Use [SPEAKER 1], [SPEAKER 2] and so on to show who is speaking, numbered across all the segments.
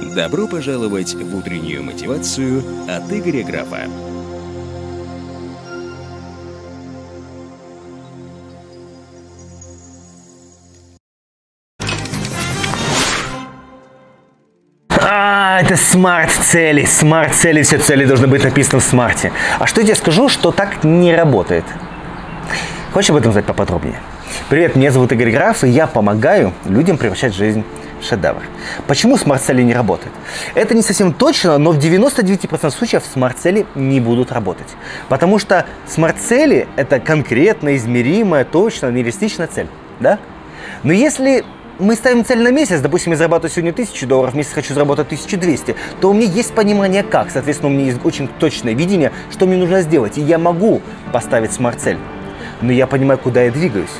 [SPEAKER 1] Добро пожаловать в утреннюю мотивацию от Игоря Графа.
[SPEAKER 2] А, это смарт-цели. Смарт-цели, все цели должны быть написаны в смарте. А что я тебе скажу, что так не работает? Хочешь об этом знать поподробнее? Привет, меня зовут Игорь Граф, и я помогаю людям превращать жизнь шедевр. Почему смарт-цели не работают? Это не совсем точно, но в 99% случаев смарт-цели не будут работать. Потому что смарт-цели – это конкретно измеримая, точно, реалистичная цель. Да? Но если мы ставим цель на месяц, допустим, я зарабатываю сегодня 1000 долларов, в месяц хочу заработать 1200, то у меня есть понимание как, соответственно, у меня есть очень точное видение, что мне нужно сделать, и я могу поставить смарт-цель. Но я понимаю, куда я двигаюсь.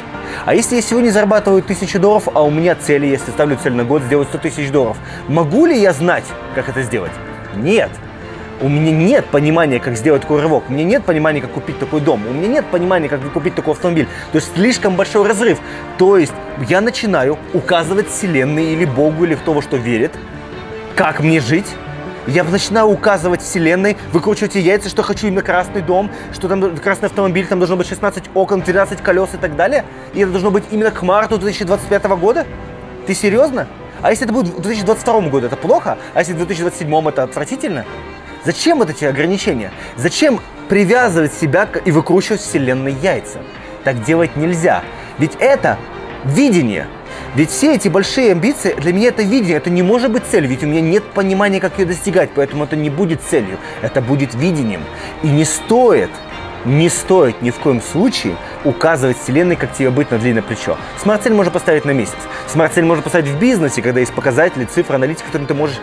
[SPEAKER 2] А если я сегодня зарабатываю 1000 долларов, а у меня цели, если ставлю цель на год сделать 100 тысяч долларов, могу ли я знать, как это сделать? Нет. У меня нет понимания, как сделать такой рывок. У меня нет понимания, как купить такой дом. У меня нет понимания, как купить такой автомобиль. То есть слишком большой разрыв. То есть я начинаю указывать Вселенной или Богу, или кто во что верит, как мне жить, я начинаю указывать вселенной, выкручивать яйца, что хочу именно красный дом, что там красный автомобиль, там должно быть 16 окон, 12 колес и так далее. И это должно быть именно к марту 2025 года? Ты серьезно? А если это будет в 2022 году, это плохо? А если в 2027 это отвратительно? Зачем вот эти ограничения? Зачем привязывать себя и выкручивать вселенной яйца? Так делать нельзя. Ведь это видение – ведь все эти большие амбиции, для меня это видение, это не может быть целью, ведь у меня нет понимания, как ее достигать, поэтому это не будет целью, это будет видением. И не стоит, не стоит ни в коем случае указывать Вселенной, как тебе быть на длинное плечо. Смарт-цель можно поставить на месяц. Смарт-цель можно поставить в бизнесе, когда есть показатели, цифры, аналитики, которые ты можешь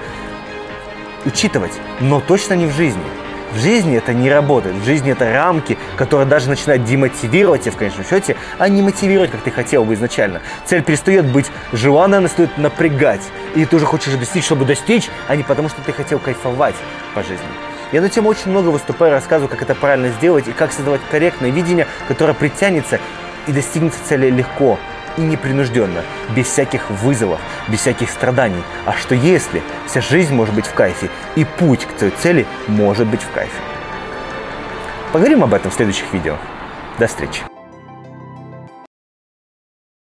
[SPEAKER 2] учитывать, но точно не в жизни. В жизни это не работает. В жизни это рамки, которые даже начинают демотивировать тебя в конечном счете, а не мотивировать, как ты хотел бы изначально. Цель перестает быть желанной, она стоит напрягать. И ты уже хочешь достичь, чтобы достичь, а не потому, что ты хотел кайфовать по жизни. Я на тему очень много выступаю, рассказываю, как это правильно сделать и как создавать корректное видение, которое притянется и достигнется цели легко, и непринужденно, без всяких вызовов, без всяких страданий. А что если вся жизнь может быть в кайфе, и путь к той цели может быть в кайфе? Поговорим об этом в следующих видео. До встречи!